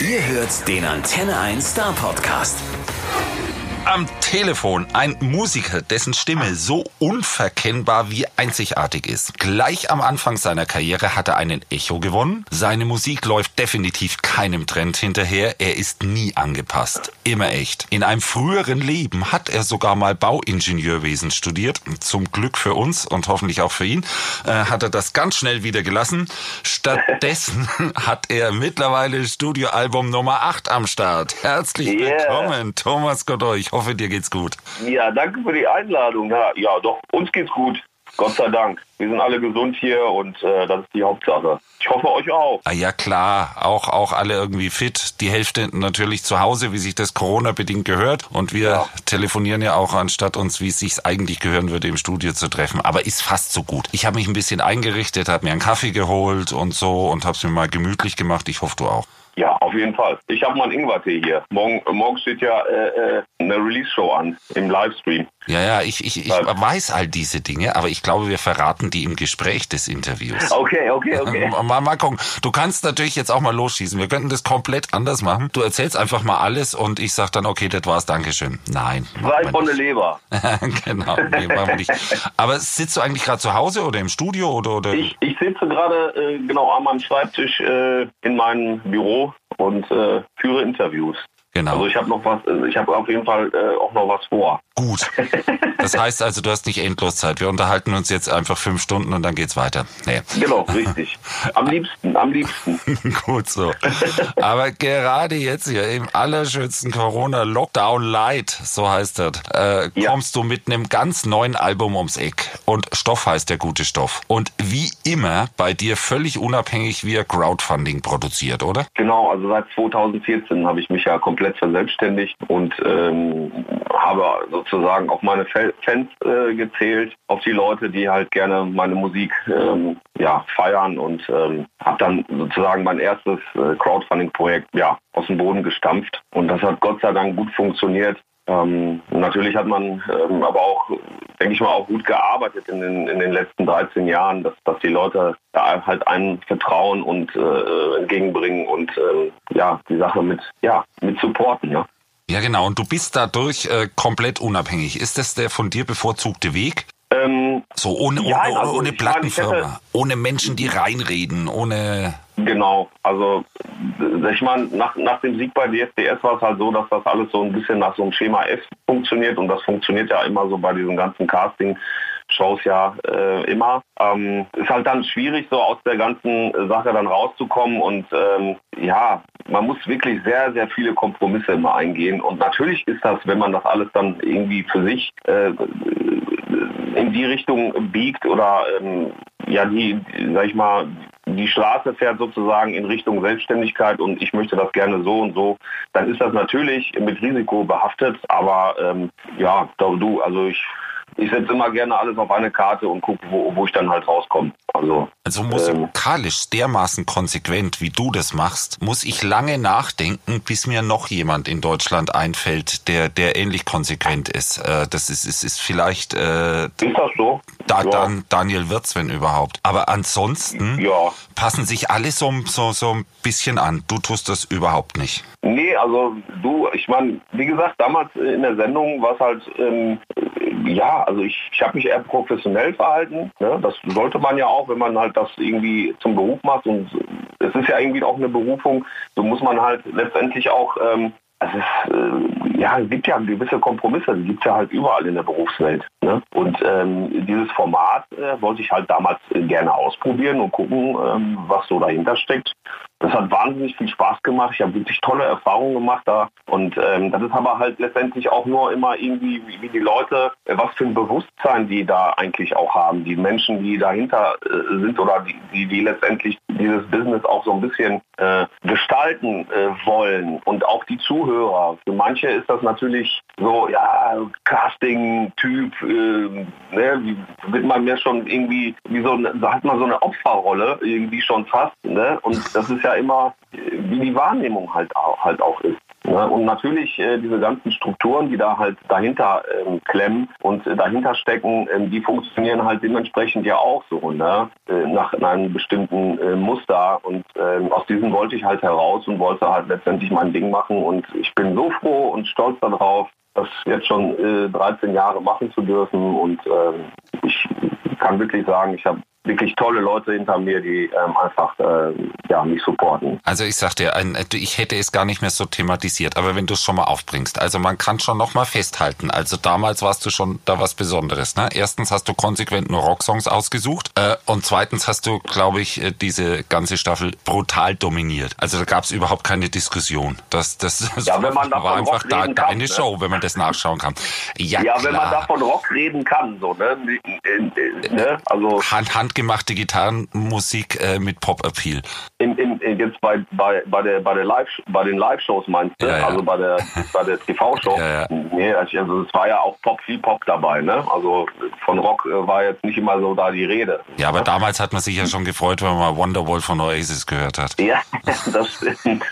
Ihr hört den Antenne 1 Star Podcast. Am Telefon ein Musiker, dessen Stimme so unverkennbar wie einzigartig ist. Gleich am Anfang seiner Karriere hat er einen Echo gewonnen. Seine Musik läuft definitiv keinem Trend hinterher. Er ist nie angepasst. Immer echt. In einem früheren Leben hat er sogar mal Bauingenieurwesen studiert. Zum Glück für uns und hoffentlich auch für ihn äh, hat er das ganz schnell wieder gelassen. Stattdessen hat er mittlerweile Studioalbum Nummer 8 am Start. Herzlich Yeah. willkommen, Thomas Godoy. Ich hoffe, dir geht's gut. Ja, danke für die Einladung. Ja, ja, doch, uns geht's gut. Gott sei Dank. Wir sind alle gesund hier und äh, das ist die Hauptsache. Ich hoffe euch auch. Ah ja klar, auch auch alle irgendwie fit. Die Hälfte natürlich zu Hause, wie sich das Corona bedingt gehört. Und wir Ja. telefonieren ja auch anstatt uns, wie es sich eigentlich gehören würde, im Studio zu treffen. Aber ist fast so gut. Ich habe mich ein bisschen eingerichtet, habe mir einen Kaffee geholt und so und habe es mir mal gemütlich gemacht. Ich hoffe du auch. Ja, auf jeden Fall. Ich habe mal einen Ingwertee hier. Morgen, äh, morgen steht ja äh, äh, eine Release-Show an im Livestream. Ja, ja, ich, ich, ich weiß all diese Dinge, aber ich glaube, wir verraten die im Gespräch des Interviews. Okay, okay, okay. Mal, mal gucken. Du kannst natürlich jetzt auch mal losschießen. Wir könnten das komplett anders machen. Du erzählst einfach mal alles und ich sag dann, okay, das war's, Dankeschön. Nein. wir von der. Leber. genau, nee, machen wir nicht. Aber sitzt du eigentlich gerade zu Hause oder im Studio oder oder? Ich, ich sitze gerade äh, genau an meinem Schreibtisch äh, in meinem Büro und äh, führe Interviews. Genau. Also ich habe noch was, äh, ich habe auf jeden Fall äh, auch noch was vor. Gut. Das heißt also, du hast nicht endlos Zeit. Wir unterhalten uns jetzt einfach fünf Stunden und dann geht's weiter. Nee. Genau, richtig. Am liebsten, am liebsten. Gut so. Aber gerade jetzt hier im allerschönsten Corona-Lockdown Light, so heißt das, äh, Ja. kommst du mit einem ganz neuen Album ums Eck. Und Stoff heißt der gute Stoff. Und wie immer bei dir völlig unabhängig via Crowdfunding produziert, oder? Genau, also seit 2014 habe ich mich ja komplett verselbstständigt und ähm, habe sozusagen auf meine Fans äh, gezählt, auf die Leute, die halt gerne meine Musik ähm, ja, feiern und ähm, habe dann sozusagen mein erstes äh, Crowdfunding-Projekt ja, aus dem Boden gestampft und das hat Gott sei Dank gut funktioniert. Ähm, natürlich hat man ähm, aber auch, denke ich mal, auch gut gearbeitet in den, in den letzten 13 Jahren, dass, dass die Leute da halt einem vertrauen und äh, entgegenbringen und äh, ja, die Sache mit, ja, mit supporten. Ne? Ja, genau. Und du bist dadurch äh, komplett unabhängig. Ist das der von dir bevorzugte Weg? Ähm, So ohne, Ja, ohne, also ohne ich meine, Plattenfirma, hätte- ohne Menschen, die reinreden, ohne... Genau, also ich meine, nach, nach dem Sieg bei DSDS war es halt so, dass das alles so ein bisschen nach so einem Schema F funktioniert und das funktioniert ja immer so bei diesen ganzen Casting-Shows ja äh, immer. Ähm, ist halt dann schwierig, so aus der ganzen Sache dann rauszukommen und ähm, ja, man muss wirklich sehr, sehr viele Kompromisse immer eingehen und natürlich ist das, wenn man das alles dann irgendwie für sich äh, in die Richtung biegt oder ähm, ja die, sag ich mal, die Straße fährt sozusagen in Richtung Selbstständigkeit und ich möchte das gerne so und so, dann ist das natürlich mit Risiko behaftet, aber ähm, ja, du, also ich ich setze immer gerne alles auf eine Karte und gucke, wo, wo ich dann halt rauskomme. Also Also Ähm. musikalisch dermaßen konsequent, wie du das machst, muss ich lange nachdenken, bis mir noch jemand in Deutschland einfällt, der, der ähnlich konsequent ist. Äh, das ist, ist, ist vielleicht äh, ist das so? da, ja. dann Daniel Wirz, wenn überhaupt. Aber ansonsten Ja. passen sich alle so, so, so ein bisschen an. Du tust das überhaupt nicht. Nee, also du, ich meine, wie gesagt, damals in der Sendung war es halt, ähm, ja, also ich, ich habe mich eher professionell verhalten. Ne? Das sollte man ja auch, wenn man halt das irgendwie zum Beruf macht. Und es ist ja irgendwie auch eine Berufung. So muss man halt letztendlich auch, ähm, es ist, äh, ja, es gibt ja gewisse Kompromisse, die gibt es ja halt überall in der Berufswelt. Ne? Und ähm, dieses Format äh, wollte ich halt damals äh, gerne ausprobieren und gucken, ähm, was so dahinter steckt. Das hat wahnsinnig viel Spaß gemacht. Ich habe wirklich tolle Erfahrungen gemacht da. Und ähm, das ist aber halt letztendlich auch nur immer irgendwie, wie, wie die Leute, äh, was für ein Bewusstsein die da eigentlich auch haben. Die Menschen, die dahinter äh, sind oder die, die, die letztendlich dieses Business auch so ein bisschen äh, gestalten äh, wollen. Und auch die Zuhörer. Für manche ist das natürlich so, ja, Casting-Typ, äh, ne, wird man mir schon irgendwie, wie so, hat man so eine Opferrolle irgendwie schon fast. Ne? Und das ist ja immer, äh, wie die Wahrnehmung halt auch, halt auch ist. Ne? Und natürlich äh, diese ganzen Strukturen, die da halt dahinter ähm, klemmen und äh, dahinter stecken, ähm, die funktionieren halt dementsprechend ja auch so, ne? Äh, nach einem bestimmten Muster. Und ähm, aus diesem wollte ich halt heraus und wollte halt letztendlich mein Ding machen. Und ich bin so froh und stolz darauf, das jetzt schon äh, 13 Jahre machen zu dürfen. Und ich kann wirklich sagen, ich habe wirklich tolle Leute hinter mir, die ähm, einfach äh, ja, mich supporten. Also ich sagte, ich hätte es gar nicht mehr so thematisiert, aber wenn du es schon mal aufbringst, also man kann schon noch mal festhalten, also damals warst du schon da was Besonderes. Ne? Erstens hast du konsequent nur Rocksongs ausgesucht äh, und zweitens hast du, glaube ich, äh, diese ganze Staffel brutal dominiert. Also da gab es überhaupt keine Diskussion. Das, das, ja, wenn man war einfach da kann, deine ne? Show, wenn man das nachschauen kann. Ja, ja wenn man davon Rock reden kann, so ne, ne? also Hand, Hand handgemachte Gitarrenmusik äh, mit Pop-Appeal. In, in, in, jetzt bei, bei, bei, der, bei, der Live, bei den Live-Shows meinst du? Ja, ja. Also bei der, bei der TV-Show? ja, nee, also es war ja auch Pop, viel Pop dabei. Ne? Also von Rock äh, war jetzt nicht immer so da die Rede. Ja, aber damals hat man sich ja schon gefreut, wenn man Wonderwall von Oasis gehört hat. Ja, das stimmt.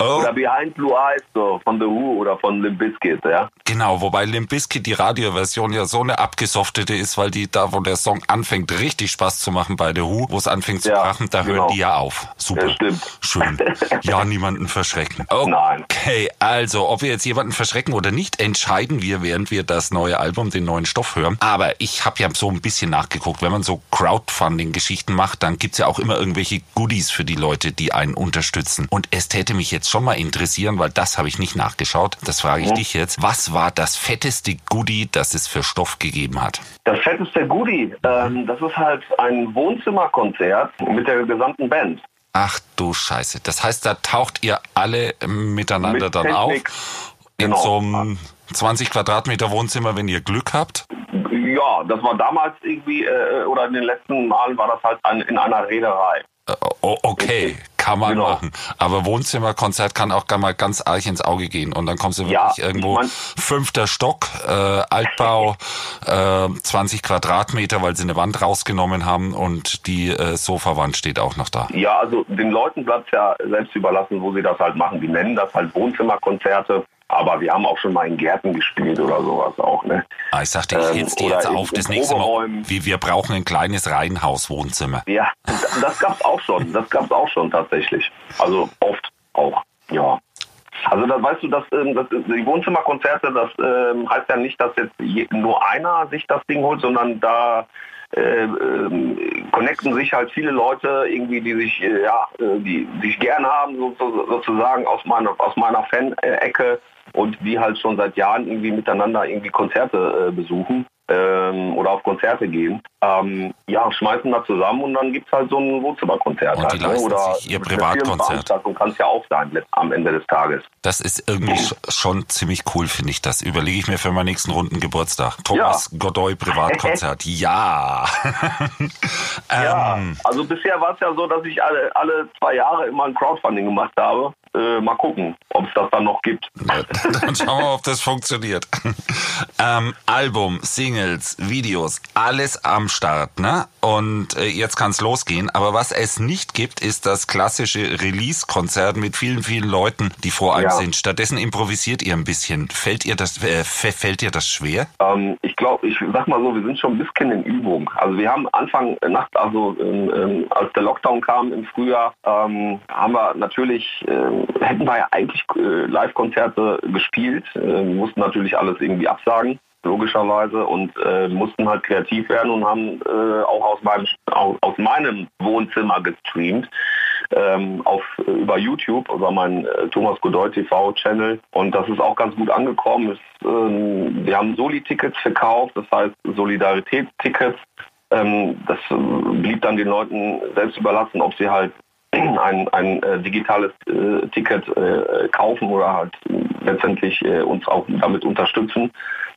Oh. Oder Behind Blue Eyes so, von The Who oder von Limp Bizkit, ja. Genau, wobei Limp Bizkit die Radioversion ja so eine abgesoftete ist, weil die da, wo der Song anfängt, richtig Spaß zu machen bei The Who, wo es anfängt zu ja, krachen, da genau. hören die ja auf. Super. Ja, stimmt. Schön. Ja, niemanden verschrecken. Okay, Nein. Okay, also, ob wir jetzt jemanden verschrecken oder nicht, entscheiden wir, während wir das neue Album, den neuen Stoff hören. Aber ich habe ja so ein bisschen nachgeguckt. Wenn man so Crowdfunding-Geschichten macht, dann gibt's ja auch immer irgendwelche Goodies für die Leute, die einen unterstützen. Und es täte mich jetzt schon mal interessieren, weil das habe ich nicht nachgeschaut. Das frage ich mhm. dich jetzt. Was war das fetteste Goodie, das es für Stoff gegeben hat? Das fetteste Goodie, ähm, das ist halt ein Wohnzimmerkonzert mit der gesamten Band. Ach du Scheiße. Das heißt, da taucht ihr alle miteinander mit dann Technik. auf in genau. so einem 20 Quadratmeter Wohnzimmer, wenn ihr Glück habt? Ja, das war damals irgendwie, äh, oder in den letzten Malen war das halt an, in einer Reederei. Äh, okay, kann man genau. machen. Aber Wohnzimmerkonzert kann auch mal ganz arg ins Auge gehen. Und dann kommst du wirklich ja, irgendwo ich mein, fünfter Stock, äh, Altbau, äh, 20 Quadratmeter, weil sie eine Wand rausgenommen haben und die äh, Sofawand steht auch noch da. Ja, also den Leuten bleibt ja selbst überlassen, wo sie das halt machen. Die nennen das halt Wohnzimmerkonzerte. Aber wir haben auch schon mal in Gärten gespielt oder sowas auch. Ne? Ah, ich sagte, ich jetzt ähm, dir jetzt auf, das nächste Mal, wir, wir brauchen ein kleines Reihenhaus-Wohnzimmer. Ja, das gab's auch schon. Das gab's auch schon tatsächlich. Also oft auch, ja. Also da weißt du, dass ähm, das, die Wohnzimmerkonzerte, das ähm, heißt ja nicht, dass jetzt je, nur einer sich das Ding holt, sondern da äh, äh, connecten sich halt viele Leute irgendwie, die sich äh, ja, äh, die sich gern haben so, so, sozusagen aus meiner aus meiner Fan-Ecke und die halt schon seit Jahren irgendwie miteinander irgendwie Konzerte äh, besuchen ähm, oder auf Konzerte gehen, ähm, ja, schmeißen da zusammen und dann gibt es halt so ein Wohnzimmerkonzert. Und die halt, ne? oder sich ihr Privatkonzert. kann es ja auch sein am Ende des Tages. Das ist irgendwie schon ziemlich cool, finde ich. Das überlege ich mir für meinen nächsten runden Geburtstag. Thomas ja. Godoy Privatkonzert. ja. ja. Ähm. Also bisher war es ja so, dass ich alle, alle zwei Jahre immer ein Crowdfunding gemacht habe. Äh, mal gucken, ob es das dann noch gibt. dann schauen wir, ob das funktioniert. ähm, Album, Singles, Videos, alles am Start, ne? Und äh, jetzt kann es losgehen. Aber was es nicht gibt, ist das klassische Release-Konzert mit vielen, vielen Leuten, die vor einem ja. sind. Stattdessen improvisiert ihr ein bisschen. Fällt ihr das, äh, fällt ihr das schwer? Ähm, ich glaube, ich sag mal so, wir sind schon ein bisschen in Übung. Also wir haben Anfang Nacht, also ähm, ähm, als der Lockdown kam im Frühjahr, ähm, haben wir natürlich ähm, hätten wir ja eigentlich äh, Live-Konzerte gespielt, äh, mussten natürlich alles irgendwie absagen logischerweise und äh, mussten halt kreativ werden und haben äh, auch aus meinem aus, meinem Wohnzimmer gestreamt ähm, auf über YouTube über meinen äh, Thomas Godoy TV Channel und das ist auch ganz gut angekommen. Es, ähm, wir haben Soli-Tickets verkauft, das heißt Solidaritätstickets. Ähm, das äh, blieb dann den Leuten selbst überlassen, ob sie halt ein, ein äh, digitales äh, Ticket äh, kaufen oder halt letztendlich äh, uns auch damit unterstützen.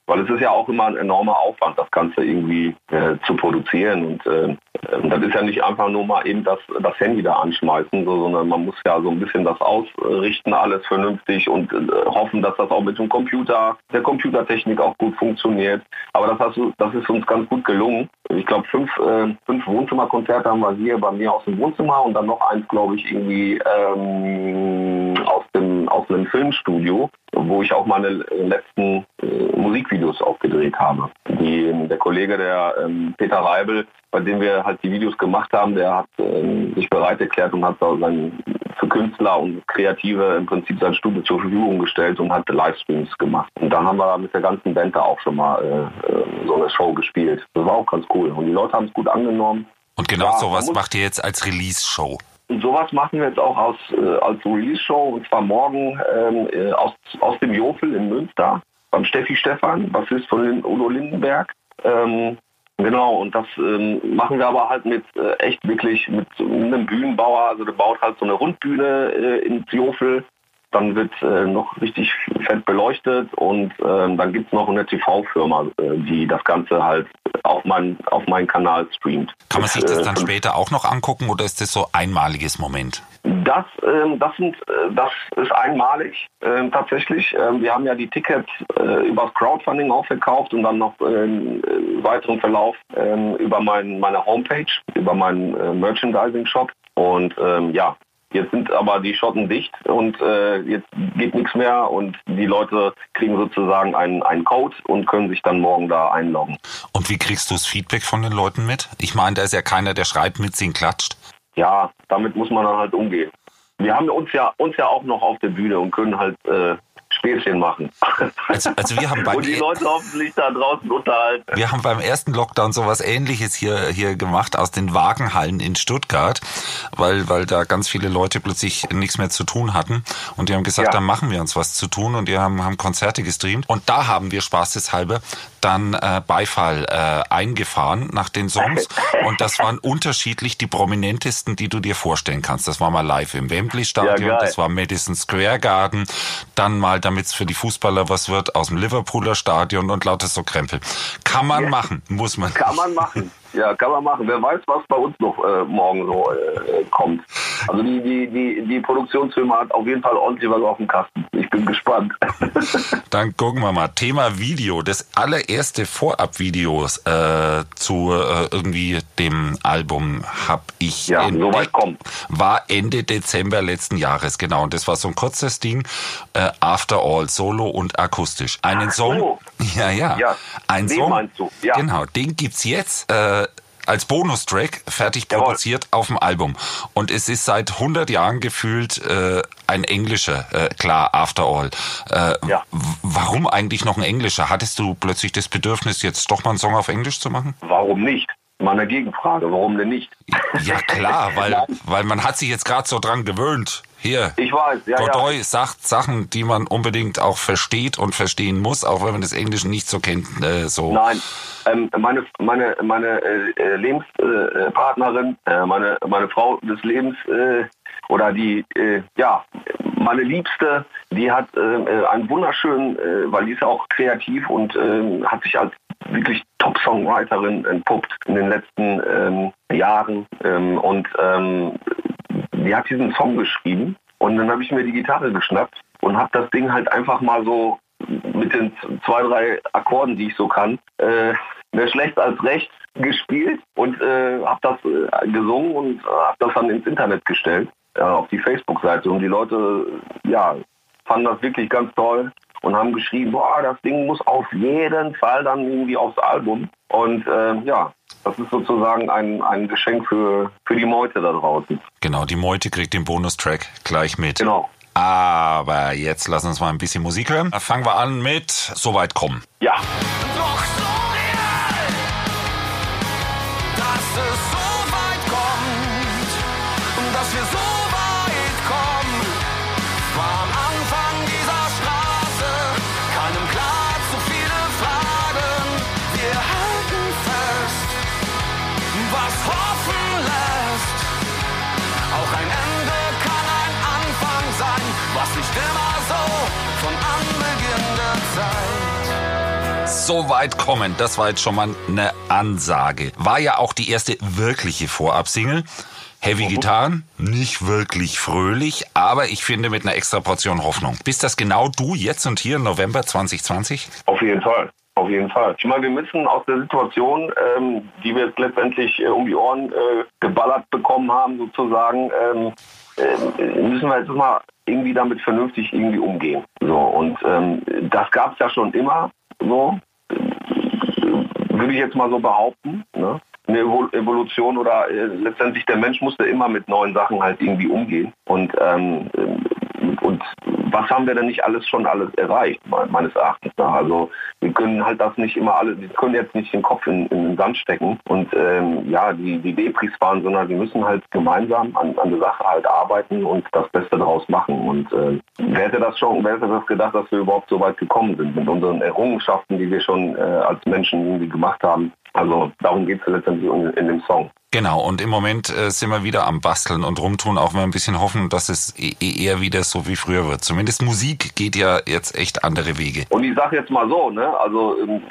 Weil es ist ja auch immer ein enormer Aufwand, das Ganze irgendwie äh, zu produzieren und äh, das ist ja nicht einfach nur mal eben das, das Handy da anschmeißen, so, sondern man muss ja so ein bisschen das ausrichten, alles vernünftig und äh, hoffen, dass das auch mit dem Computer, der Computertechnik auch gut funktioniert. Aber das, hast, das ist uns ganz gut gelungen. Ich glaube, fünf, äh, fünf Wohnzimmerkonzerte haben wir hier bei mir aus dem Wohnzimmer und dann noch eins, glaube ich, irgendwie ähm, aus, dem, aus einem Filmstudio, wo ich auch meine letzten äh, Musikvideos aufgedreht habe. Die, der Kollege, der ähm, Peter Reibel, bei dem wir halt die Videos gemacht haben, der hat ähm, sich bereit erklärt und hat sein, für Künstler und Kreative im Prinzip sein Studio zur Verfügung gestellt und hat Livestreams gemacht. Und dann haben wir mit der ganzen Band da auch schon mal äh, äh so eine Show gespielt. Das war auch ganz cool. Und die Leute haben es gut angenommen. Und genau ja, sowas macht ihr jetzt als Release-Show. Und sowas machen wir jetzt auch aus, äh, als Release-Show und zwar morgen ähm, äh, aus, aus dem Jofel in Münster beim Steffi Stefan, was ist von Udo Lindenberg. Ähm, genau, und das ähm, machen wir aber halt mit äh, echt wirklich mit einem Bühnenbauer. Also der baut halt so eine Rundbühne äh, ins Jofel dann wird äh, noch richtig fett beleuchtet und äh, dann gibt es noch eine TV-Firma, äh, die das Ganze halt auf, mein, auf meinen Kanal streamt. Kann man sich das äh, dann später auch noch angucken oder ist das so einmaliges Moment? Das, ähm, das, sind, äh, das ist einmalig ähm, tatsächlich. Ähm, wir haben ja die Tickets äh, über das Crowdfunding auch verkauft und dann noch ähm, weiteren Verlauf ähm, über mein, meine Homepage, über meinen äh, Merchandising-Shop. Und ähm, ja, Jetzt sind aber die Schotten dicht und äh, jetzt geht nichts mehr und die Leute kriegen sozusagen einen, einen Code und können sich dann morgen da einloggen. Und wie kriegst du das Feedback von den Leuten mit? Ich meine, da ist ja keiner, der schreibt, mitsingen, klatscht. Ja, damit muss man dann halt umgehen. Wir haben uns ja uns ja auch noch auf der Bühne und können halt äh, Späßchen machen. Also, also wir haben beim Und die Leute hoffentlich da draußen unterhalten. Wir haben beim ersten Lockdown sowas ähnliches hier, hier gemacht aus den Wagenhallen in Stuttgart, weil, weil da ganz viele Leute plötzlich nichts mehr zu tun hatten. Und die haben gesagt, ja. dann machen wir uns was zu tun und die haben, haben Konzerte gestreamt. Und da haben wir spaßeshalber dann äh, Beifall äh, eingefahren nach den Songs. Und das waren unterschiedlich die prominentesten, die du dir vorstellen kannst. Das war mal live im Wembley Stadion, ja, das war Madison Square Garden, dann mal damit es für die Fußballer was wird, aus dem Liverpooler Stadion und lauter so Krempel. Kann man ja. machen, muss man. Kann man machen. Ja, kann man machen. Wer weiß, was bei uns noch äh, morgen so äh, kommt. Also die, die, die, die Produktionsfirma hat auf jeden Fall ordentlich was auf dem Kasten. Ich bin gespannt. Dann gucken wir mal. Thema Video. Das allererste Vorabvideo äh, zu äh, irgendwie dem Album habe ich ja, entdeckt, kommt. war Ende Dezember letzten Jahres. Genau. Und das war so ein kurzes Ding. Äh, After All, Solo und akustisch. Einen Ach, Song. So. Ja, ja. ja. Ein den Song. Meinst du? Ja. Genau. Den gibt's jetzt. Äh, als Bonustrack fertig produziert Jawohl. auf dem Album. Und es ist seit 100 Jahren gefühlt äh, ein englischer, äh, klar, After All. Äh, ja. Warum eigentlich noch ein englischer? Hattest du plötzlich das Bedürfnis, jetzt doch mal einen Song auf Englisch zu machen? Warum nicht? Meine Gegenfrage, warum denn nicht? Ja klar, weil, weil man hat sich jetzt gerade so dran gewöhnt. Hier, ich weiß, ja, Godoy ja. sagt Sachen, die man unbedingt auch versteht und verstehen muss, auch wenn man das Englische nicht so kennt. Äh, so. Nein, ähm, meine meine meine äh, Lebenspartnerin, äh, meine meine Frau des Lebens äh, oder die äh, ja meine Liebste, die hat äh, einen wunderschönen, weil die ist ja auch kreativ und hat sich als wirklich Top-Songwriterin entpuppt in den letzten ähm, Jahren ähm, und ähm, die hat diesen Song geschrieben und dann habe ich mir die Gitarre geschnappt und habe das Ding halt einfach mal so mit den zwei, drei Akkorden, die ich so kann, äh, mehr schlecht als recht gespielt und äh, habe das äh, gesungen und äh, habe das dann ins Internet gestellt, äh, auf die Facebook-Seite. Und die Leute, ja, fanden das wirklich ganz toll und haben geschrieben, boah, das Ding muss auf jeden Fall dann irgendwie aufs Album. Und äh, ja, das ist sozusagen ein, ein Geschenk für, für die Meute da draußen. Genau, die Meute kriegt den Bonustrack gleich mit. Genau. Aber jetzt lass uns mal ein bisschen Musik hören. Fangen wir an mit Soweit kommen. Ja. So weit kommen, das war jetzt schon mal eine Ansage. War ja auch die erste wirkliche Vorabsingle. Heavy Gitarren, nicht wirklich fröhlich, aber ich finde mit einer extra Portion Hoffnung. Bist das genau du jetzt und hier im November 2020? Auf jeden Fall. Auf jeden Fall. Ich meine, wir müssen aus der Situation, ähm, die wir jetzt letztendlich äh, um die Ohren äh, geballert bekommen haben, sozusagen, ähm, äh, müssen wir jetzt mal irgendwie damit vernünftig irgendwie umgehen. So und ähm, das gab es ja schon immer. So würde ich jetzt mal so behaupten. Ne? eine Evolution oder äh, letztendlich der Mensch musste immer mit neuen Sachen halt irgendwie umgehen. Und, ähm, und was haben wir denn nicht alles schon alles erreicht, meines Erachtens nach. Also wir können halt das nicht immer alle, wir können jetzt nicht den Kopf in, in den Sand stecken und ähm, ja, die, die Depris fahren, sondern wir müssen halt gemeinsam an, an der Sache halt arbeiten und das Beste daraus machen. Und äh, wer hätte das schon, wer hätte das gedacht, dass wir überhaupt so weit gekommen sind mit unseren Errungenschaften, die wir schon äh, als Menschen irgendwie gemacht haben. Also darum geht es letztendlich in dem Song. Genau, und im Moment äh, sind wir wieder am Basteln und rumtun, auch mal ein bisschen hoffen, dass es e, e eher wieder so wie früher wird. Zumindest Musik geht ja jetzt echt andere Wege. Und ich sage jetzt mal so, ne, also ähm,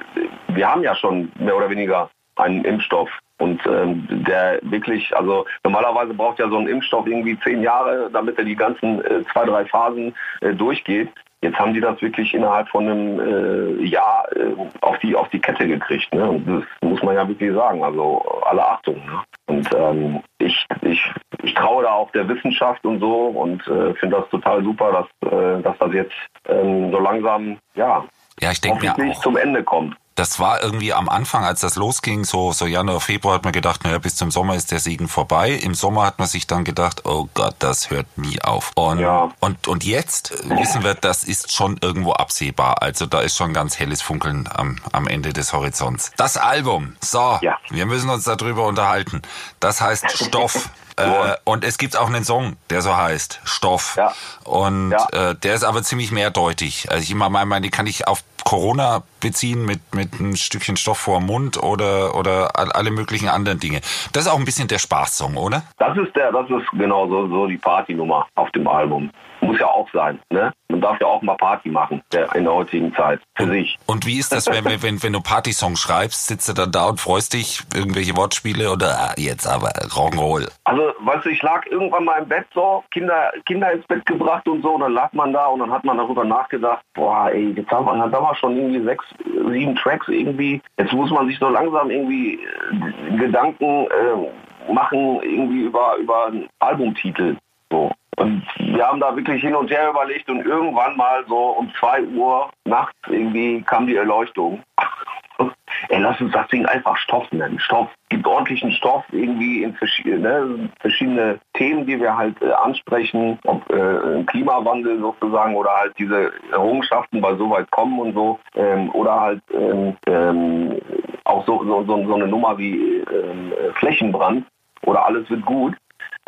wir haben ja schon mehr oder weniger einen Impfstoff. Und ähm, der wirklich, also normalerweise braucht ja so ein Impfstoff irgendwie zehn Jahre, damit er die ganzen äh, zwei, drei Phasen äh, durchgeht. Jetzt haben die das wirklich innerhalb von einem äh, Jahr äh, auf die auf die Kette gekriegt. Ne? Und das muss man ja wirklich sagen. Also alle Achtung. Ne? Und ähm, ich, ich, ich traue da auch der Wissenschaft und so und äh, finde das total super, dass, äh, dass das jetzt ähm, so langsam ja, ja ich denke mir auch. zum Ende kommt das war irgendwie am Anfang, als das losging, so, so Januar, Februar, hat man gedacht, naja, bis zum Sommer ist der Segen vorbei. Im Sommer hat man sich dann gedacht, oh Gott, das hört nie auf. Und, ja. und, und jetzt wissen wir, das ist schon irgendwo absehbar. Also da ist schon ganz helles Funkeln am, am Ende des Horizonts. Das Album, so, ja. wir müssen uns darüber unterhalten. Das heißt Stoff. Äh, und es gibt auch einen Song, der so heißt, Stoff. Ja. Und ja. Äh, der ist aber ziemlich mehrdeutig. Also ich immer meine, die kann ich auf Corona beziehen mit, mit einem Stückchen Stoff vor dem Mund oder, oder alle möglichen anderen Dinge. Das ist auch ein bisschen der Spaßsong, oder? Das ist der, das ist genau so, so die Partynummer auf dem Album. Muss ja auch sein, ne? Man darf ja auch mal Party machen in der heutigen Zeit für und, sich. Und wie ist das, wenn, wenn, wenn du Partysongs schreibst, sitzt du dann da und freust dich, irgendwelche Wortspiele oder ah, jetzt aber Rock'n'Roll? Also, weißt du, ich lag irgendwann mal im Bett so, Kinder, Kinder ins Bett gebracht und so, und dann lag man da und dann hat man darüber nachgedacht, boah, ey, jetzt haben wir, wir schon irgendwie sechs, sieben Tracks irgendwie. Jetzt muss man sich so langsam irgendwie äh, Gedanken äh, machen, irgendwie über, über einen Albumtitel. So. Und wir haben da wirklich hin und her überlegt und irgendwann mal so um 2 Uhr nachts irgendwie kam die Erleuchtung. Ey, lass uns das Ding einfach Stoff nennen. Stoff. Gibt ordentlichen Stoff irgendwie in verschiedene, ne, verschiedene Themen, die wir halt äh, ansprechen, ob äh, Klimawandel sozusagen oder halt diese Errungenschaften bei so weit kommen und so. Ähm, oder halt ähm, ähm, auch so, so, so, so, eine Nummer wie ähm, Flächenbrand oder alles wird gut.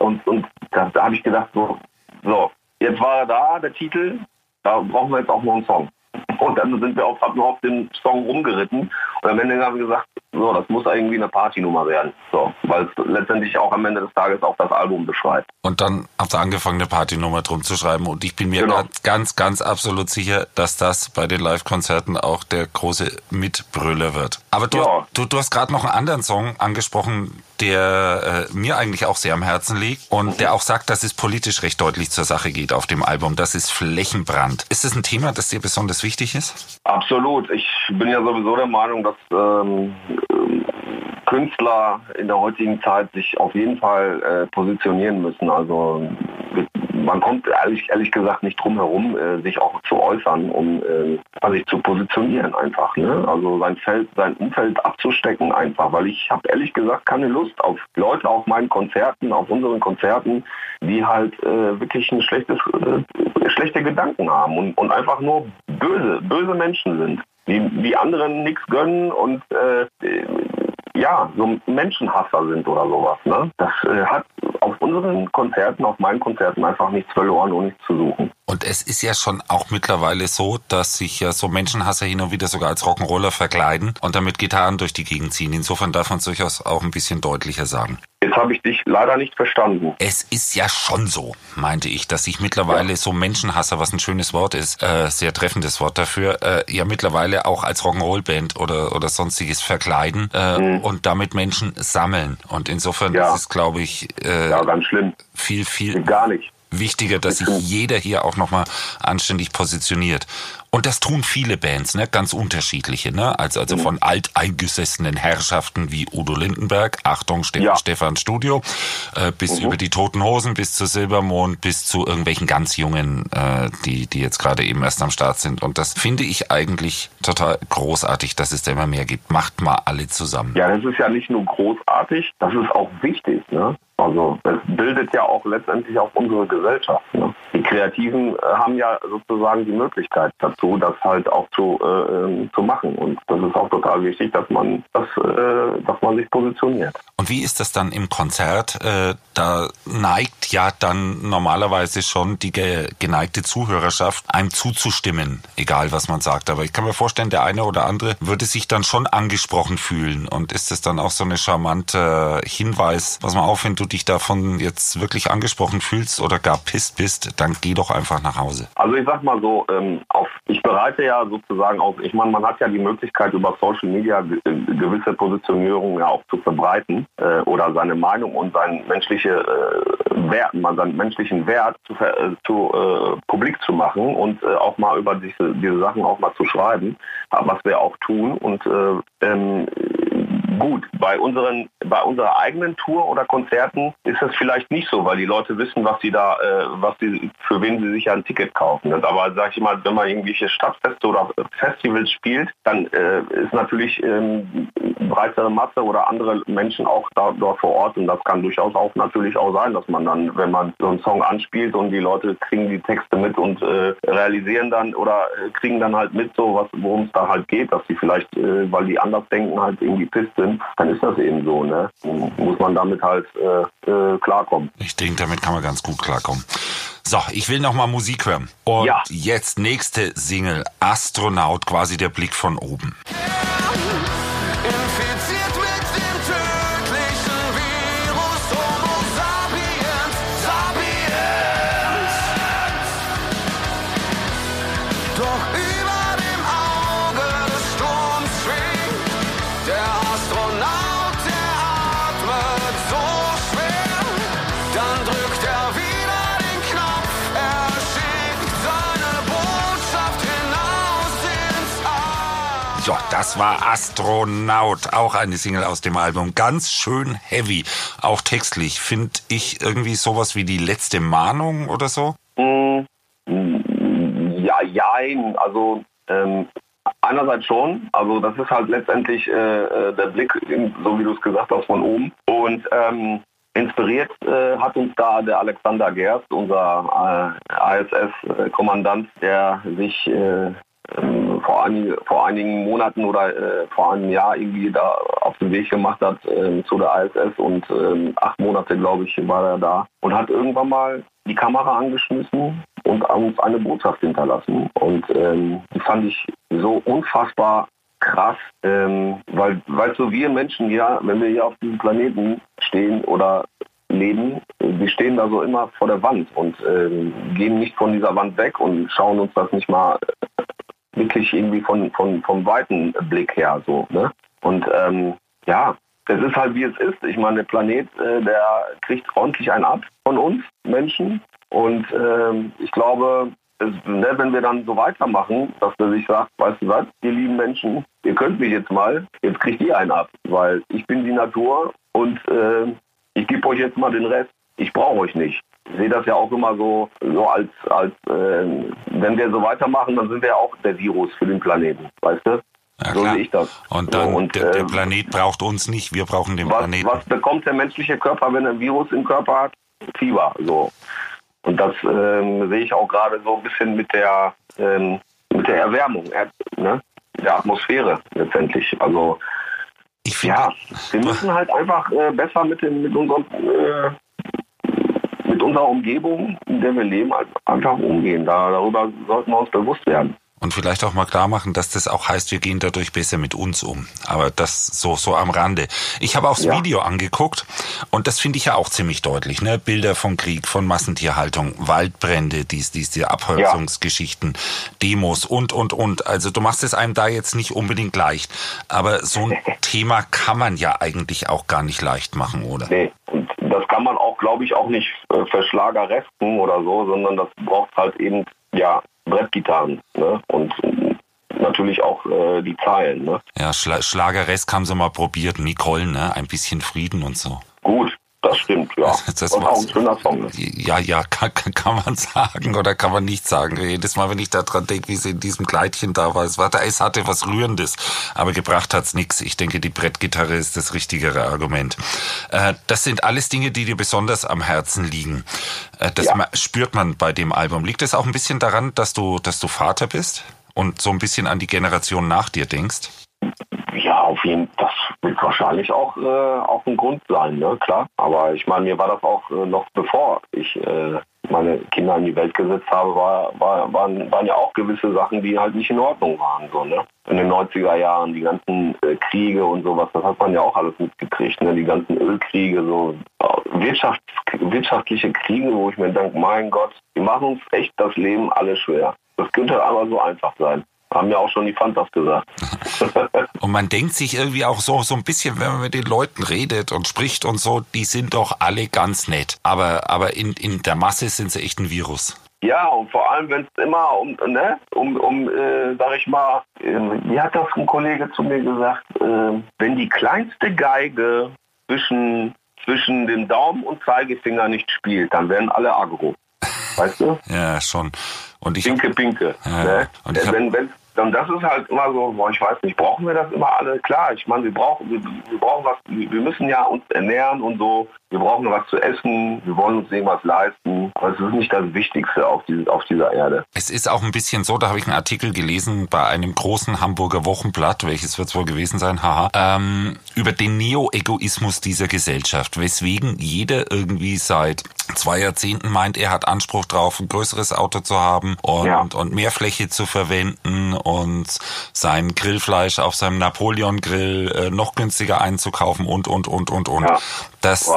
Und, und da, da habe ich gedacht, so, so, jetzt war er da, der Titel, da brauchen wir jetzt auch noch einen Song. Und dann sind wir auf, haben wir auf den Song rumgeritten. Und am Ende haben wir gesagt, so, das muss irgendwie eine Partynummer werden. So, weil es letztendlich auch am Ende des Tages auch das Album beschreibt. Und dann habt ihr angefangen, eine Partynummer drum zu schreiben. Und ich bin mir genau. ganz, ganz, ganz absolut sicher, dass das bei den Live-Konzerten auch der große Mitbrüller wird. Aber du, ja. du, du hast gerade noch einen anderen Song angesprochen, der äh, mir eigentlich auch sehr am Herzen liegt und der auch sagt, dass es politisch recht deutlich zur Sache geht auf dem Album. Das ist Flächenbrand. Ist das ein Thema, das dir besonders wichtig ist? Absolut. Ich bin ja sowieso der Meinung, dass ähm, Künstler in der heutigen Zeit sich auf jeden Fall äh, positionieren müssen. Also man kommt ehrlich, ehrlich gesagt nicht drum herum, äh, sich auch zu äußern, um äh, sich zu positionieren einfach. Ne? Also sein Feld, sein Umfeld abzustecken einfach, weil ich habe ehrlich gesagt keine Lust auf Leute auf meinen Konzerten, auf unseren Konzerten, die halt äh, wirklich ein schlechtes, äh, schlechte Gedanken haben und, und einfach nur böse, böse Menschen sind die, die anderen nichts gönnen und äh, ja, so Menschenhasser sind oder sowas. Ne? Das äh, hat auf unseren Konzerten, auf meinen Konzerten einfach nichts verloren und nichts zu suchen. Und es ist ja schon auch mittlerweile so, dass sich ja so Menschenhasser hin und wieder sogar als Rock'n'Roller verkleiden und damit Gitarren durch die Gegend ziehen. Insofern darf man es durchaus auch ein bisschen deutlicher sagen. Es Jetzt habe ich dich leider nicht verstanden. Es ist ja schon so, meinte ich, dass sich mittlerweile ja. so Menschenhasser, was ein schönes Wort ist, äh, sehr treffendes Wort dafür, äh, ja mittlerweile auch als Rock'n'Roll-Band oder, oder sonstiges verkleiden äh, mhm. und damit Menschen sammeln. Und insofern ja. ist es, glaube ich, äh, ja, ganz schlimm. viel, viel. Gar nicht wichtiger, dass sich jeder hier auch nochmal anständig positioniert. Und das tun viele Bands, ne? ganz unterschiedliche. Ne? Also, also von alteingesessenen Herrschaften wie Udo Lindenberg, Achtung, Ste ja. Stefan Studio, äh, bis mhm. über die Toten Hosen, bis zu Silbermond, bis zu irgendwelchen ganz Jungen, äh, die, die jetzt gerade eben erst am Start sind. Und das finde ich eigentlich total großartig, dass es da immer mehr gibt. Macht mal alle zusammen. Ja, das ist ja nicht nur großartig, das ist auch wichtig. Ne? Also es bildet ja auch letztendlich auch unsere Gesellschaft. Ne? Die Kreativen äh, haben ja sozusagen die Möglichkeit dazu, das halt auch zu, äh, ähm, zu machen. Und das ist auch total wichtig, dass man das, äh, dass man sich positioniert. Und wie ist das dann im Konzert? Äh, da neigt ja dann normalerweise schon die geneigte Zuhörerschaft, einem zuzustimmen, egal was man sagt. Aber ich kann mir vorstellen, der eine oder andere würde sich dann schon angesprochen fühlen. Und ist es dann auch so eine charmante Hinweis, was man auf, wenn du dich davon jetzt wirklich angesprochen fühlst oder gar pisst bist, dann geh doch einfach nach Hause. Also ich sag mal so, ähm, auf, ich bereite ja sozusagen auch, ich meine, man hat ja die Möglichkeit über Social Media äh, gewisse Positionierungen ja auch zu verbreiten äh, oder seine Meinung und sein menschliche äh, Wert, man seinen menschlichen Wert zu, äh, zu äh, publik zu machen und äh, auch mal über diese, diese Sachen auch mal zu schreiben, was wir auch tun und ähm, Gut, bei unseren, bei unserer eigenen Tour oder Konzerten ist es vielleicht nicht so, weil die Leute wissen, was sie da, äh, was sie, für wen sie sich ein Ticket kaufen. Aber sag ich mal, wenn man irgendwelche Stadtfeste oder Festivals spielt, dann äh, ist natürlich ähm, breitere Masse oder andere Menschen auch da, dort vor Ort und das kann durchaus auch natürlich auch sein, dass man dann, wenn man so einen Song anspielt und die Leute kriegen die Texte mit und äh, realisieren dann oder äh, kriegen dann halt mit so worum es da halt geht, dass sie vielleicht, äh, weil die anders denken, halt irgendwie pisst sind, dann ist das eben so. Ne? Muss man damit halt äh, äh, klarkommen. Ich denke, damit kann man ganz gut klarkommen. So, ich will noch mal Musik hören. Und ja. jetzt nächste Single, Astronaut, quasi der Blick von oben. Ja, war Astronaut, auch eine Single aus dem Album. Ganz schön heavy, auch textlich. Finde ich irgendwie sowas wie die letzte Mahnung oder so? Mm, ja, jein. Also ähm, einerseits schon. Also das ist halt letztendlich äh, äh der Blick, so wie du es gesagt hast, von oben. Und ähm, Inspiriert äh, hat uns da der Alexander Gerst, unser äh, ISS-Kommandant, der sich äh, ähm, vor, einig, vor einigen Monaten oder äh, vor einem Jahr irgendwie da auf den Weg gemacht hat äh, zu der ISS und äh, acht Monate, glaube ich, war er da und hat irgendwann mal die Kamera angeschmissen und uns eine Botschaft hinterlassen. Und ähm, die fand ich so unfassbar krass, ähm, weil, weil so wir Menschen ja, wenn wir hier auf diesem Planeten stehen oder leben, wir stehen da so immer vor der Wand und ähm, gehen nicht von dieser Wand weg und schauen uns das nicht mal wirklich irgendwie von, von, vom weiten Blick her so. Ne? Und ähm, ja, es ist halt wie es ist. Ich meine, der Planet, äh, der kriegt ordentlich einen ab von uns Menschen. Und ähm, ich glaube, es, ne, wenn wir dann so weitermachen, dass er sich sagt, weißt du was, ihr lieben Menschen, ihr könnt mich jetzt mal, jetzt kriegt ihr einen ab, weil ich bin die Natur und äh, ich gebe euch jetzt mal den Rest. Ich brauche euch nicht. Ich sehe das ja auch immer so, so als, als äh, wenn wir so weitermachen, dann sind wir ja auch der Virus für den Planeten, weißt du? Ja, so sehe ich das. Und dann, so, und, der, der, ähm, Planet braucht uns nicht, wir brauchen den was, Planeten. Was bekommt der menschliche Körper, wenn er ein Virus im Körper hat? Fieber, so. Und das ähm, sehe ich auch gerade so ein bisschen mit der, ähm, mit der Erwärmung ne? der Atmosphäre letztendlich. Also ich finde, ja, wir müssen halt einfach äh, besser mit, dem, mit unserem äh, mit unserer Umgebung, in der wir leben, einfach umgehen. Da, darüber sollten wir uns bewusst werden. Und vielleicht auch mal klar machen, dass das auch heißt, wir gehen dadurch besser mit uns um. Aber das so, so am Rande. Ich habe auch das ja. Video angeguckt und das finde ich ja auch ziemlich deutlich. Ne? Bilder von Krieg, von Massentierhaltung, Waldbrände, dies, dies, die Abholzungsgeschichten, ja. Demos und, und, und. Also du machst es einem da jetzt nicht unbedingt leicht. Aber so ein Thema kann man ja eigentlich auch gar nicht leicht machen, oder? Nee, und das kann man auch, glaube ich, auch nicht äh, verschlageresten oder so, sondern das braucht halt eben, ja, Brettgitarren ne? und natürlich auch äh, die Zeilen. Ne? Ja, Schla Schlagerrest haben sie mal probiert, Nicole, ne? ein bisschen Frieden und so. Gut, das stimmt, ja. Das, das war auch ein schöner Song. Ne? Ja, ja, kann, kann man sagen oder kann man nicht sagen. Jedes Mal, wenn ich da dran denke, wie sie in diesem Kleidchen da war, es war da, es hatte was Rührendes, aber gebracht hat's nix. Ich denke, die Brettgitarre ist das richtigere Argument. Äh, das sind alles Dinge, die dir besonders am Herzen liegen. Äh, das ja. spürt man bei dem Album. Liegt es auch ein bisschen daran, dass du, dass du Vater bist und so ein bisschen an die Generation nach dir denkst? Ja, auf jeden Fall. Das wird wahrscheinlich auch, äh, auch ein Grund sein, ne? klar. Aber ich meine, mir war das auch äh, noch bevor ich äh, meine Kinder in die Welt gesetzt habe, war, war, waren, waren ja auch gewisse Sachen, die halt nicht in Ordnung waren. So, ne? In den 90er Jahren, die ganzen äh, Kriege und sowas, das hat man ja auch alles mitgekriegt. Ne? Die ganzen Ölkriege, so Wirtschafts wirtschaftliche Kriege, wo ich mir denke, mein Gott, die machen uns echt das Leben alle schwer. Das könnte aber so einfach sein. Haben ja auch schon die Fantas gesagt. und man denkt sich irgendwie auch so, so ein bisschen, wenn man mit den Leuten redet und spricht und so, die sind doch alle ganz nett. Aber, aber in, in der Masse sind sie echt ein Virus. Ja, und vor allem, wenn es immer um, ne, um, um äh, sag ich mal, äh, wie hat das ein Kollege zu mir gesagt, äh, wenn die kleinste Geige zwischen, zwischen dem Daumen und Zeigefinger nicht spielt, dann werden alle aggro. Weißt du? ja, schon. Und ich pinke, pinke. Ja, ne? und ich wenn es und das ist halt immer so, boah, ich weiß nicht, brauchen wir das immer alle? Klar, ich meine, wir brauchen, wir, wir, brauchen was, wir müssen ja uns ernähren und so. Wir brauchen was zu essen, wir wollen uns irgendwas leisten. Aber es ist nicht das Wichtigste auf, diese, auf dieser Erde. Es ist auch ein bisschen so, da habe ich einen Artikel gelesen bei einem großen Hamburger Wochenblatt, welches wird es wohl gewesen sein, haha, ähm, über den Neo-Egoismus dieser Gesellschaft, weswegen jeder irgendwie seit zwei Jahrzehnten meint, er hat Anspruch drauf, ein größeres Auto zu haben und, ja. und mehr Fläche zu verwenden und sein Grillfleisch auf seinem Napoleon-Grill äh, noch günstiger einzukaufen und, und, und, und, und. Ja. Das,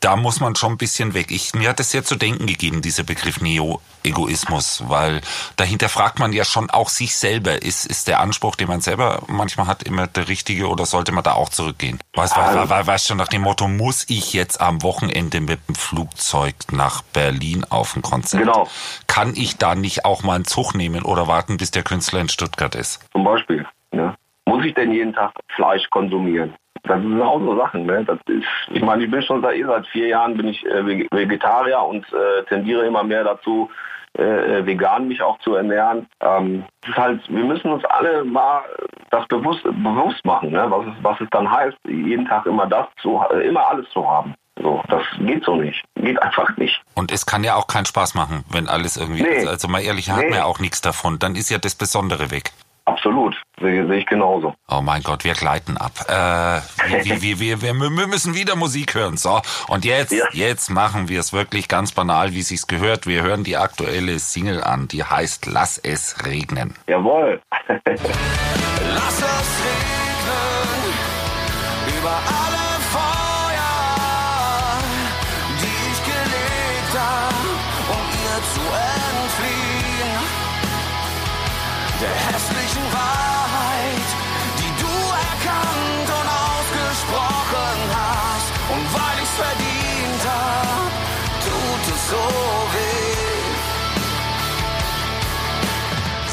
da muss man schon ein bisschen weg. Ich, mir hat es sehr zu denken gegeben, dieser Begriff Neo-Egoismus, weil dahinter fragt man ja schon auch sich selber. Ist, ist der Anspruch, den man selber manchmal hat, immer der richtige oder sollte man da auch zurückgehen? Weißt du, also, weißt schon nach dem Motto, muss ich jetzt am Wochenende mit dem Flugzeug nach Berlin auf ein Konzert? Genau. Kann ich da nicht auch mal einen Zug nehmen oder warten, bis der Künstler in Stuttgart ist? Zum Beispiel. Ja. Muss ich denn jeden Tag Fleisch konsumieren? Das sind auch so Sachen. Ne? Das ist, ich meine, ich bin schon seit, seit vier Jahren bin ich äh, Vegetarier und äh, tendiere immer mehr dazu, äh, äh, vegan mich auch zu ernähren. Ähm, ist halt, wir müssen uns alle mal das bewusst, bewusst machen, ne? was, es, was es dann heißt, jeden Tag immer das zu, immer alles zu haben. So, das geht so nicht. Geht einfach nicht. Und es kann ja auch keinen Spaß machen, wenn alles irgendwie, nee. also mal ehrlich, hat nee. man ja auch nichts davon. Dann ist ja das Besondere weg. Absolut, sehe seh ich genauso. Oh mein Gott, wir gleiten ab. Äh, wir, wir, wir, wir, wir müssen wieder Musik hören. So, und jetzt, ja. jetzt machen wir es wirklich ganz banal, wie sich's gehört. Wir hören die aktuelle Single an, die heißt Lass es regnen. Jawohl. Lass es regnen über alle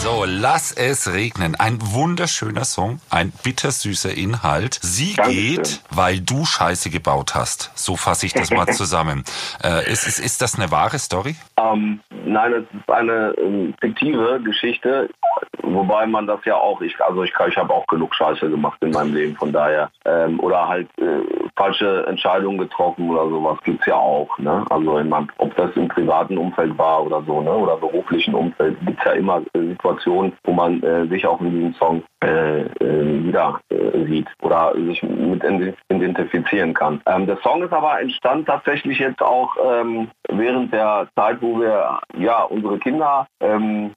So, lass es regnen. Ein wunderschöner Song, ein bittersüßer Inhalt. Sie Dankeschön. geht, weil du Scheiße gebaut hast. So fasse ich das mal zusammen. äh, ist, ist, ist das eine wahre Story? Ähm, nein, es ist eine ähm, fiktive Geschichte. Wobei man das ja auch, ich, also ich, ich habe auch genug Scheiße gemacht in meinem Leben, von daher. Ähm, oder halt äh, falsche Entscheidungen getroffen oder sowas gibt es ja auch. Ne? Also in meinem, ob das im privaten Umfeld war oder so, ne? oder beruflichen Umfeld, gibt es ja immer äh, Situationen, wo man äh, sich auch in diesem Song äh, äh, wieder äh, sieht oder sich mit identifizieren kann. Ähm, der Song ist aber entstand tatsächlich jetzt auch ähm, während der Zeit, wo wir ja unsere Kinder ähm,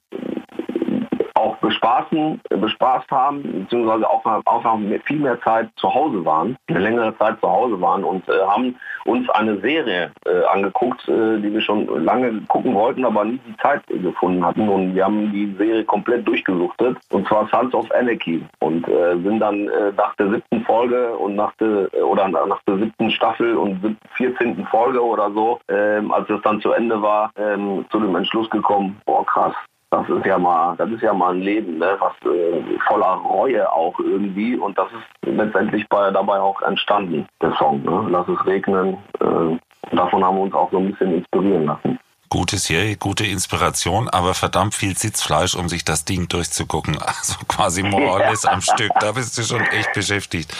auch bespaßen, äh, bespaßt haben, beziehungsweise auch, auch noch viel mehr Zeit zu Hause waren, eine längere Zeit zu Hause waren und äh, haben uns eine Serie äh, angeguckt, äh, die wir schon lange gucken wollten, aber nie die Zeit gefunden hatten. Und wir haben die Serie komplett durchgesuchtet, und zwar Sons of Anarchy. Und äh, sind dann äh, nach der siebten Folge und nach der, oder nach der siebten Staffel und 14. Folge oder so, ähm, als es dann zu Ende war, ähm, zu dem Entschluss gekommen, boah krass, das ist ja mal, das ist ja mal ein Leben, ne? was äh, voller Reue auch irgendwie und das ist letztendlich bei, dabei auch entstanden, der Song. Ne? Lass es regnen. Äh, davon haben wir uns auch so ein bisschen inspirieren lassen. Gute Serie, gute Inspiration, aber verdammt viel Sitzfleisch, um sich das Ding durchzugucken. Also quasi ja. am Stück. Da bist du schon echt beschäftigt.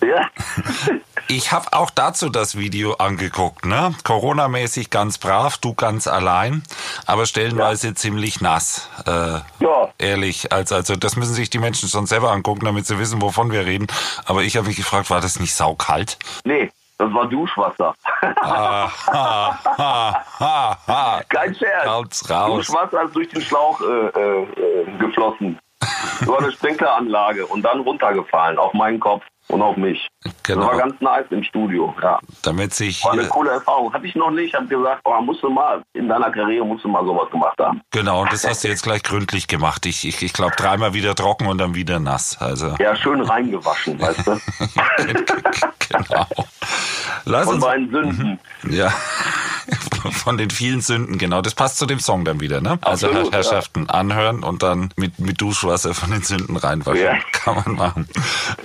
Ja. Ich habe auch dazu das Video angeguckt, ne? Corona-mäßig ganz brav, du ganz allein, aber stellenweise ja. ziemlich nass. Äh, ja. Ehrlich, also, also das müssen sich die Menschen schon selber angucken, damit sie wissen, wovon wir reden. Aber ich habe mich gefragt, war das nicht saukalt? Nee, das war Duschwasser. Ah, ha, ha, ha, Kein Scherz. Raus, raus. Duschwasser ist durch den Schlauch äh, äh, geflossen. War eine Sprinkleranlage und dann runtergefallen auf meinen Kopf und auf mich. Genau. Das war ganz nice im Studio, ja. Damit sich. War eine coole Erfahrung. Hatte ich noch nicht. Ich habe gesagt, oh, musst du mal, in deiner Karriere musst du mal sowas gemacht haben. Genau, und das hast du jetzt gleich gründlich gemacht. Ich, ich, ich glaube, dreimal wieder trocken und dann wieder nass. Also. Ja, schön reingewaschen, weißt du? genau. Lass Von uns, meinen Sünden. Ja. Von den vielen Sünden, genau. Das passt zu dem Song dann wieder, ne? Also Absolut, Herrschaften ja. anhören und dann mit, mit Duschwasser von den Sünden reinwaschen. Ja. Kann man machen.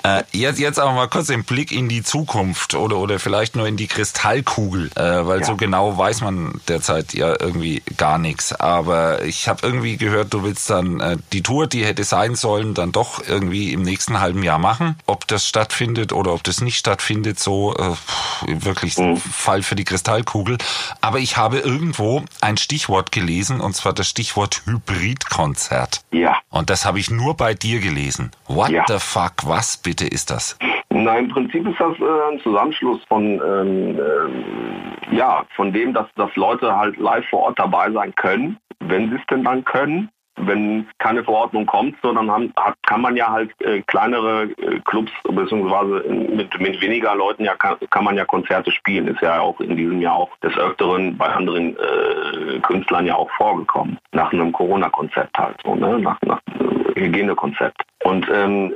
Äh, jetzt, jetzt aber mal kurz den Blick in die Zukunft oder, oder vielleicht nur in die Kristallkugel, äh, weil ja. so genau weiß man derzeit ja irgendwie gar nichts. Aber ich habe irgendwie gehört, du willst dann äh, die Tour, die hätte sein sollen, dann doch irgendwie im nächsten halben Jahr machen. Ob das stattfindet oder ob das nicht stattfindet, so äh, wirklich mhm. Fall für die Kristallkugel. Aber ich habe irgendwo ein Stichwort gelesen, und zwar das Stichwort Hybridkonzert. Ja. Und das habe ich nur bei dir gelesen. What ja. the fuck? Was bitte ist das? Na, im Prinzip ist das äh, ein Zusammenschluss von, ähm, äh, ja, von dem, dass, dass Leute halt live vor Ort dabei sein können, wenn sie es denn dann können wenn keine Verordnung kommt, so dann haben, hat, kann man ja halt äh, kleinere äh, Clubs beziehungsweise mit, mit weniger Leuten ja kann, kann man ja Konzerte spielen. Ist ja auch in diesem Jahr auch des Öfteren bei anderen äh, Künstlern ja auch vorgekommen. Nach einem Corona-Konzept halt so, ne? Nach, nach Hygienekonzept. Und ähm,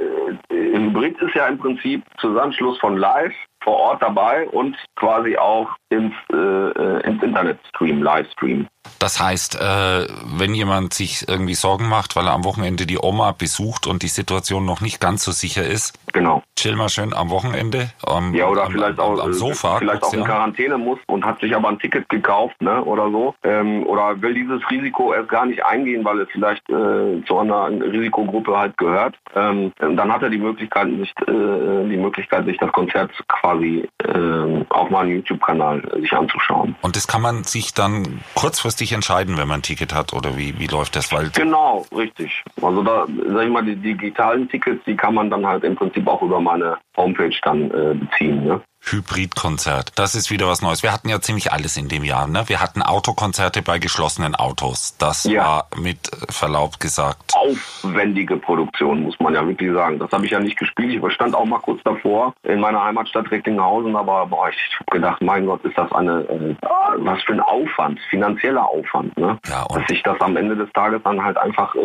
äh, Hybrid ist ja im Prinzip Zusammenschluss von Live vor Ort dabei und quasi auch ins, äh, äh ins Internet stream, Livestream. Das heißt, äh, wenn jemand sich irgendwie Sorgen macht, weil er am Wochenende die Oma besucht und die Situation noch nicht ganz so sicher ist, genau. chill mal schön am Wochenende. Am, ja, oder am, vielleicht am, auch am Sofa. Vielleicht auch in Quarantäne muss und hat sich aber ein Ticket gekauft, ne, oder so. Ähm, oder will dieses Risiko erst gar nicht eingehen, weil es vielleicht äh, zu einer Risikogruppe halt gehört. Ähm, dann hat er die Möglichkeit, sich, äh, die Möglichkeit, sich das Konzert quasi äh, auf meinem YouTube-Kanal sich anzuschauen. Und das kann man sich dann kurzfristig entscheiden, wenn man ein Ticket hat oder wie, wie läuft das? Weil genau, richtig. Also da, sag ich mal, die digitalen Tickets, die kann man dann halt im Prinzip auch über meine Homepage dann äh, beziehen. Ne? Hybridkonzert. Das ist wieder was Neues. Wir hatten ja ziemlich alles in dem Jahr. Ne? Wir hatten Autokonzerte bei geschlossenen Autos. Das ja. war mit Verlaub gesagt. Aufwendige Produktion, muss man ja wirklich sagen. Das habe ich ja nicht gespielt. Ich stand auch mal kurz davor in meiner Heimatstadt Recklinghausen, aber boah, ich habe gedacht, mein Gott, ist das eine, äh, was für ein Aufwand, finanzieller Aufwand. Ne? Ja, und Dass sich das am Ende des Tages dann halt einfach äh,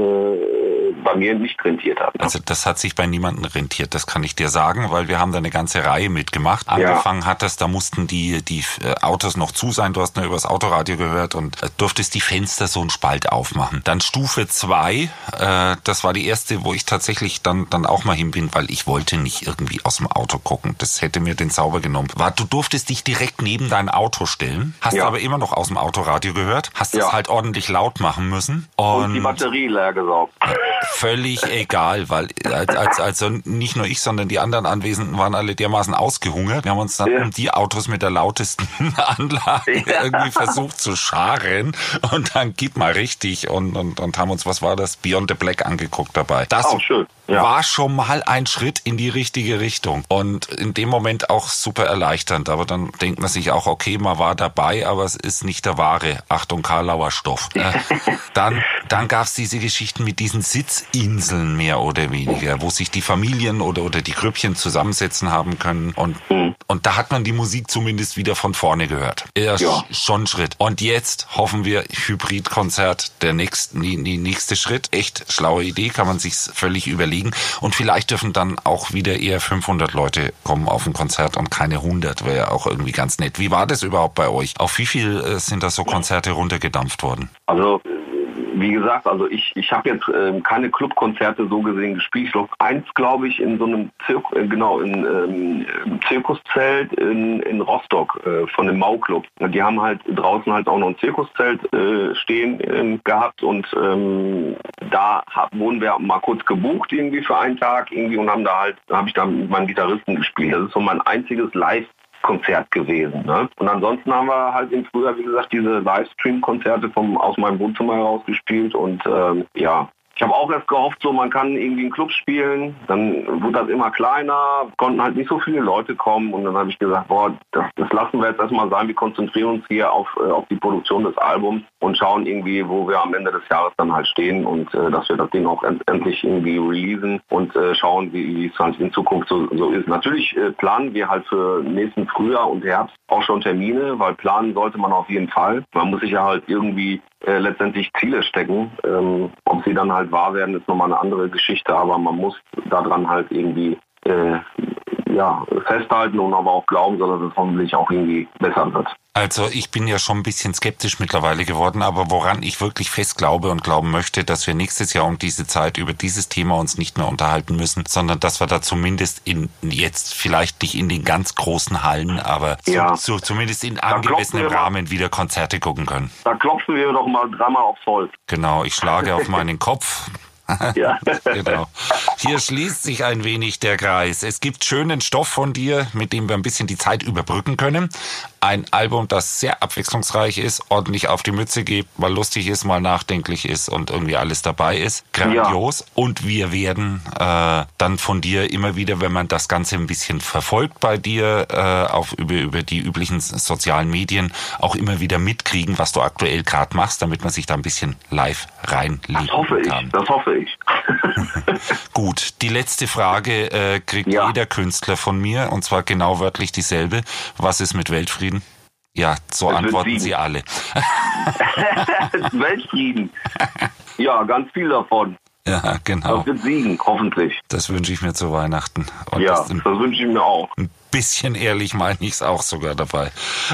bei mir nicht rentiert hat. Ne? Also das hat sich bei niemandem rentiert, das kann ich dir sagen, weil wir haben da eine ganze Reihe mitgemacht. Ja angefangen hattest, da mussten die, die äh, Autos noch zu sein. Du hast nur übers Autoradio gehört und äh, durftest die Fenster so einen Spalt aufmachen. Dann Stufe zwei, äh, das war die erste, wo ich tatsächlich dann, dann auch mal hin bin, weil ich wollte nicht irgendwie aus dem Auto gucken. Das hätte mir den Zauber genommen. War, du durftest dich direkt neben dein Auto stellen, hast ja. aber immer noch aus dem Autoradio gehört, hast ja. es halt ordentlich laut machen müssen. Und, und die Batterie leer gesaugt. Völlig egal, weil als, also nicht nur ich, sondern die anderen Anwesenden waren alle dermaßen ausgehungert. Wir haben uns dann ja. um die Autos mit der lautesten Anlage ja. irgendwie versucht zu scharen und dann gib mal richtig und, und, und haben uns, was war das, Beyond the Black angeguckt dabei. Das, oh, schön. Ja. war schon mal ein Schritt in die richtige Richtung. Und in dem Moment auch super erleichternd. Aber dann denkt man sich auch, okay, man war dabei, aber es ist nicht der wahre, Achtung, Karlauer Stoff. Äh, dann dann gab es diese Geschichten mit diesen Sitzinseln mehr oder weniger, wo sich die Familien oder, oder die Grüppchen zusammensetzen haben können. Und, mhm. und da hat man die Musik zumindest wieder von vorne gehört. Ja, ja. schon Schritt. Und jetzt hoffen wir, Hybridkonzert, der nächste, die, die nächste Schritt. Echt schlaue Idee, kann man sich völlig überlegen. Und vielleicht dürfen dann auch wieder eher 500 Leute kommen auf ein Konzert und keine 100. Wäre ja auch irgendwie ganz nett. Wie war das überhaupt bei euch? Auf wie viel äh, sind da so Konzerte runtergedampft worden? Also wie gesagt, also ich, ich habe jetzt ähm, keine Clubkonzerte so gesehen gespielt. Ich glaube, eins, glaube ich, in so einem Zirk äh, genau, in, ähm, Zirkuszelt in, in Rostock äh, von dem Mau-Club. Die haben halt draußen halt auch noch ein Zirkuszelt äh, stehen ähm, gehabt und ähm, da hab, wurden wir mal kurz gebucht irgendwie für einen Tag irgendwie und haben da halt, habe ich da mit meinem Gitarristen gespielt. Das ist so mein einziges Live Konzert gewesen. Ne? Und ansonsten haben wir halt im Frühjahr, wie gesagt, diese Livestream-Konzerte aus meinem Wohnzimmer heraus gespielt und ähm, ja, ich habe auch erst gehofft, so man kann irgendwie einen Club spielen. Dann wurde das immer kleiner, konnten halt nicht so viele Leute kommen und dann habe ich gesagt, boah, das, das, lassen wir jetzt erstmal sein. Wir konzentrieren uns hier auf, äh, auf die Produktion des Albums und schauen irgendwie, wo wir am Ende des Jahres dann halt stehen und äh, dass wir das Ding auch end endlich irgendwie releasen und äh, schauen, wie es halt in Zukunft so, so ist. Natürlich äh, planen wir halt für nächsten Frühjahr und Herbst auch schon Termine, weil planen sollte man auf jeden Fall. Man muss sich ja halt irgendwie äh, letztendlich Ziele stecken. Ähm, ob sie dann halt wahr werden, ist nochmal eine andere Geschichte, aber man muss daran halt irgendwie äh, ja, festhalten und aber auch glauben, dass es hoffentlich auch irgendwie besser wird. Also ich bin ja schon ein bisschen skeptisch mittlerweile geworden, aber woran ich wirklich fest glaube und glauben möchte, dass wir nächstes Jahr um diese Zeit über dieses Thema uns nicht mehr unterhalten müssen, sondern dass wir da zumindest in jetzt vielleicht nicht in den ganz großen Hallen, aber ja. so, zumindest in angemessenem Rahmen wieder Konzerte gucken können. Da klopfen wir doch mal dreimal aufs Holz. Genau, ich schlage auf meinen Kopf. ja. genau. Hier schließt sich ein wenig der Kreis. Es gibt schönen Stoff von dir, mit dem wir ein bisschen die Zeit überbrücken können. Ein Album, das sehr abwechslungsreich ist, ordentlich auf die Mütze gibt, mal lustig ist, mal nachdenklich ist und irgendwie alles dabei ist. Grandios. Ja. Und wir werden äh, dann von dir immer wieder, wenn man das Ganze ein bisschen verfolgt bei dir, äh, auf über, über die üblichen sozialen Medien, auch immer wieder mitkriegen, was du aktuell gerade machst, damit man sich da ein bisschen live reinlegen kann. Das hoffe ich. Das hoffe ich. Gut, die letzte Frage äh, kriegt ja. jeder Künstler von mir und zwar genau wörtlich dieselbe. Was ist mit Weltfrieden? Ja, so das antworten sie alle. Weltfrieden. Ja, ganz viel davon. Ja, genau. Das wird siegen, hoffentlich. Das wünsche ich mir zu Weihnachten. Und ja, das, das wünsche ich mir auch. Ein bisschen ehrlich meine ich es auch sogar dabei.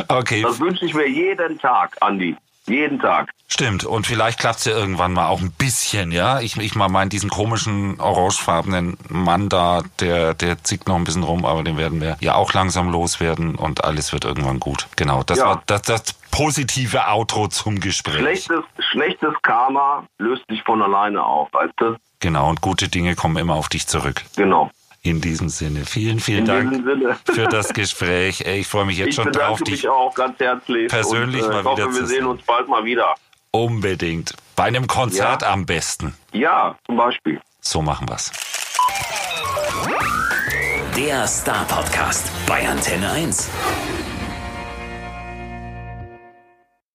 Okay. Das wünsche ich mir jeden Tag, Andi. Jeden Tag. Stimmt. Und vielleicht klappt es ja irgendwann mal auch ein bisschen, ja. Ich, ich mal meine, diesen komischen orangefarbenen Mann da, der, der zickt noch ein bisschen rum, aber den werden wir ja auch langsam loswerden und alles wird irgendwann gut. Genau. Das ja. war das, das positive Outro zum Gespräch. Schlechtes, schlechtes Karma löst sich von alleine auf, weißt du? Genau. Und gute Dinge kommen immer auf dich zurück. Genau. In diesem Sinne, vielen, vielen In Dank für das Gespräch. Ich freue mich jetzt ich schon drauf, dich auch ganz herzlich persönlich und, äh, mal wieder hoffe, zu sehen. Wir sehen uns bald mal wieder. Unbedingt. Bei einem Konzert ja. am besten. Ja, zum Beispiel. So machen wir's. Der Star Podcast bei Antenne 1.